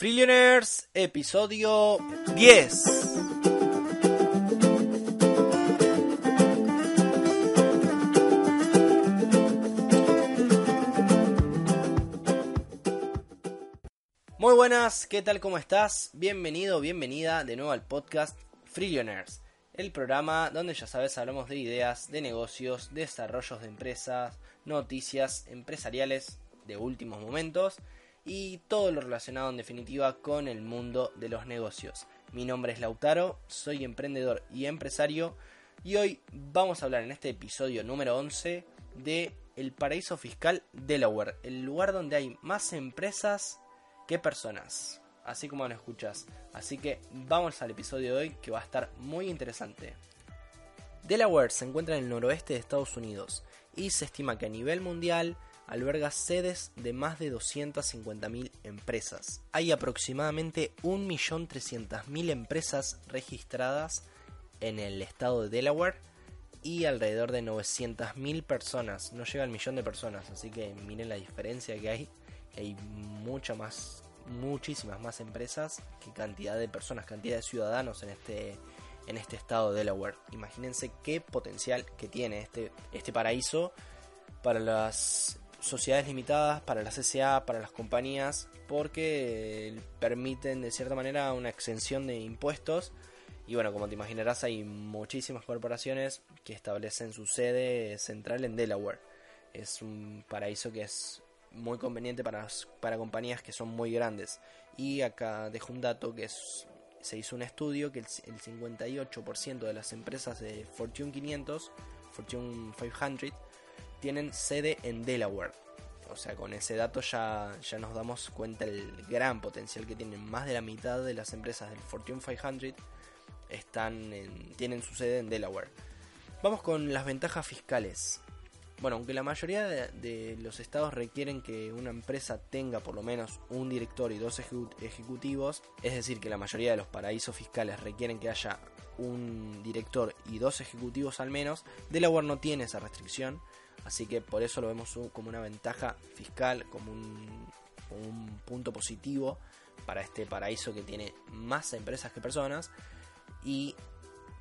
Freelioners, episodio 10. Muy buenas, ¿qué tal? ¿Cómo estás? Bienvenido, bienvenida de nuevo al podcast Freelioners, el programa donde ya sabes hablamos de ideas, de negocios, desarrollos de empresas, noticias empresariales de últimos momentos y todo lo relacionado en definitiva con el mundo de los negocios. Mi nombre es Lautaro, soy emprendedor y empresario y hoy vamos a hablar en este episodio número 11 de el paraíso fiscal Delaware, el lugar donde hay más empresas que personas, así como lo escuchas. Así que vamos al episodio de hoy que va a estar muy interesante. Delaware se encuentra en el noroeste de Estados Unidos y se estima que a nivel mundial alberga sedes de más de 250.000 empresas. Hay aproximadamente 1.300.000 empresas registradas en el estado de Delaware y alrededor de 900.000 personas. No llega al millón de personas, así que miren la diferencia que hay. Hay mucha más, muchísimas más empresas que cantidad de personas, cantidad de ciudadanos en este en este estado de Delaware. Imagínense qué potencial que tiene este, este paraíso para las sociedades limitadas, para las SA, para las compañías, porque permiten de cierta manera una exención de impuestos. Y bueno, como te imaginarás, hay muchísimas corporaciones que establecen su sede central en Delaware. Es un paraíso que es muy conveniente para, para compañías que son muy grandes. Y acá dejo un dato que se hizo un estudio que el, el 58% de las empresas de Fortune 500, Fortune 500, tienen sede en Delaware. O sea, con ese dato ya, ya nos damos cuenta el gran potencial que tienen. Más de la mitad de las empresas del Fortune 500 están tienen su sede en Delaware. Vamos con las ventajas fiscales. Bueno, aunque la mayoría de, los estados requieren que una empresa tenga por lo menos un director y dos ejecutivos, es decir, que la mayoría de los paraísos fiscales requieren que haya un director y dos ejecutivos al menos, Delaware no tiene esa restricción, así que por eso lo vemos como una ventaja fiscal, como un, un punto positivo para este paraíso que tiene más empresas que personas y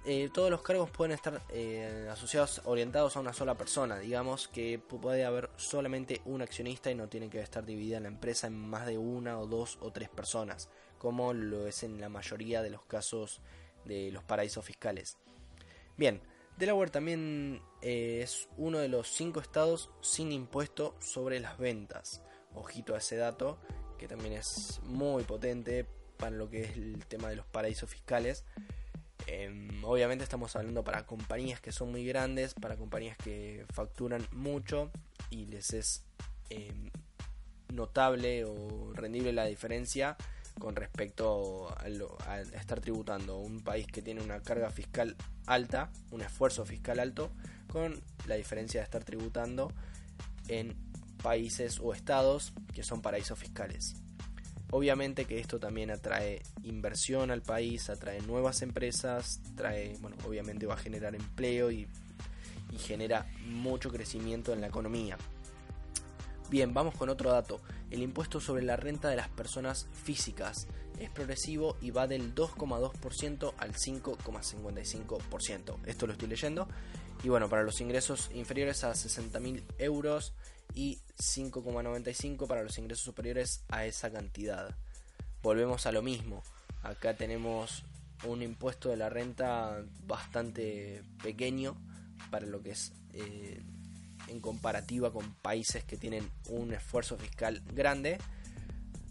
eh, todos los cargos pueden estar eh, asociados, orientados a una sola persona. Digamos que puede haber solamente un accionista y no tiene que estar dividida la empresa en más de una o dos o tres personas, como lo es en la mayoría de los casos de los paraísos fiscales. Bien, Delaware también eh, es uno de los cinco estados sin impuesto sobre las ventas. Ojito a ese dato, que también es muy potente para lo que es el tema de los paraísos fiscales. Eh, obviamente estamos hablando para compañías que son muy grandes, para compañías que facturan mucho y les es eh, notable o rendible la diferencia con respecto a, lo, a, estar tributando un país que tiene una carga fiscal alta, un esfuerzo fiscal alto, con la diferencia de estar tributando en países o estados que son paraísos fiscales. Obviamente que esto también atrae inversión al país, atrae nuevas empresas, trae, bueno, obviamente va a generar empleo y, y genera mucho crecimiento en la economía. Bien, vamos con otro dato. El impuesto sobre la renta de las personas físicas es progresivo y va del 2,2% al 5,55%. Esto lo estoy leyendo. Y bueno, para los ingresos inferiores a 60.000 euros y 5,95 para los ingresos superiores a esa cantidad. Volvemos a lo mismo. Acá tenemos un impuesto de la renta bastante pequeño para lo que es eh, en comparativa con países que tienen un esfuerzo fiscal grande.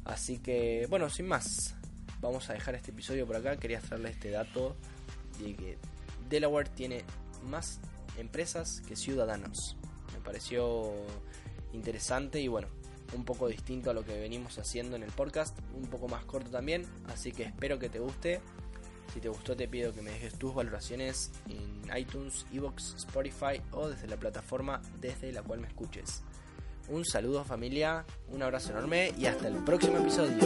Así que, bueno, sin más, vamos a dejar este episodio por acá. Quería traerle este dato de que Delaware tiene más empresas que ciudadanos. Me pareció interesante y bueno, un poco distinto a lo que venimos haciendo en el podcast, un poco más corto también, así que espero que te guste. Si te gustó te pido que me dejes tus valoraciones en iTunes, Evox, Spotify o desde la plataforma desde la cual me escuches. Un saludo familia, un abrazo enorme y hasta el próximo episodio.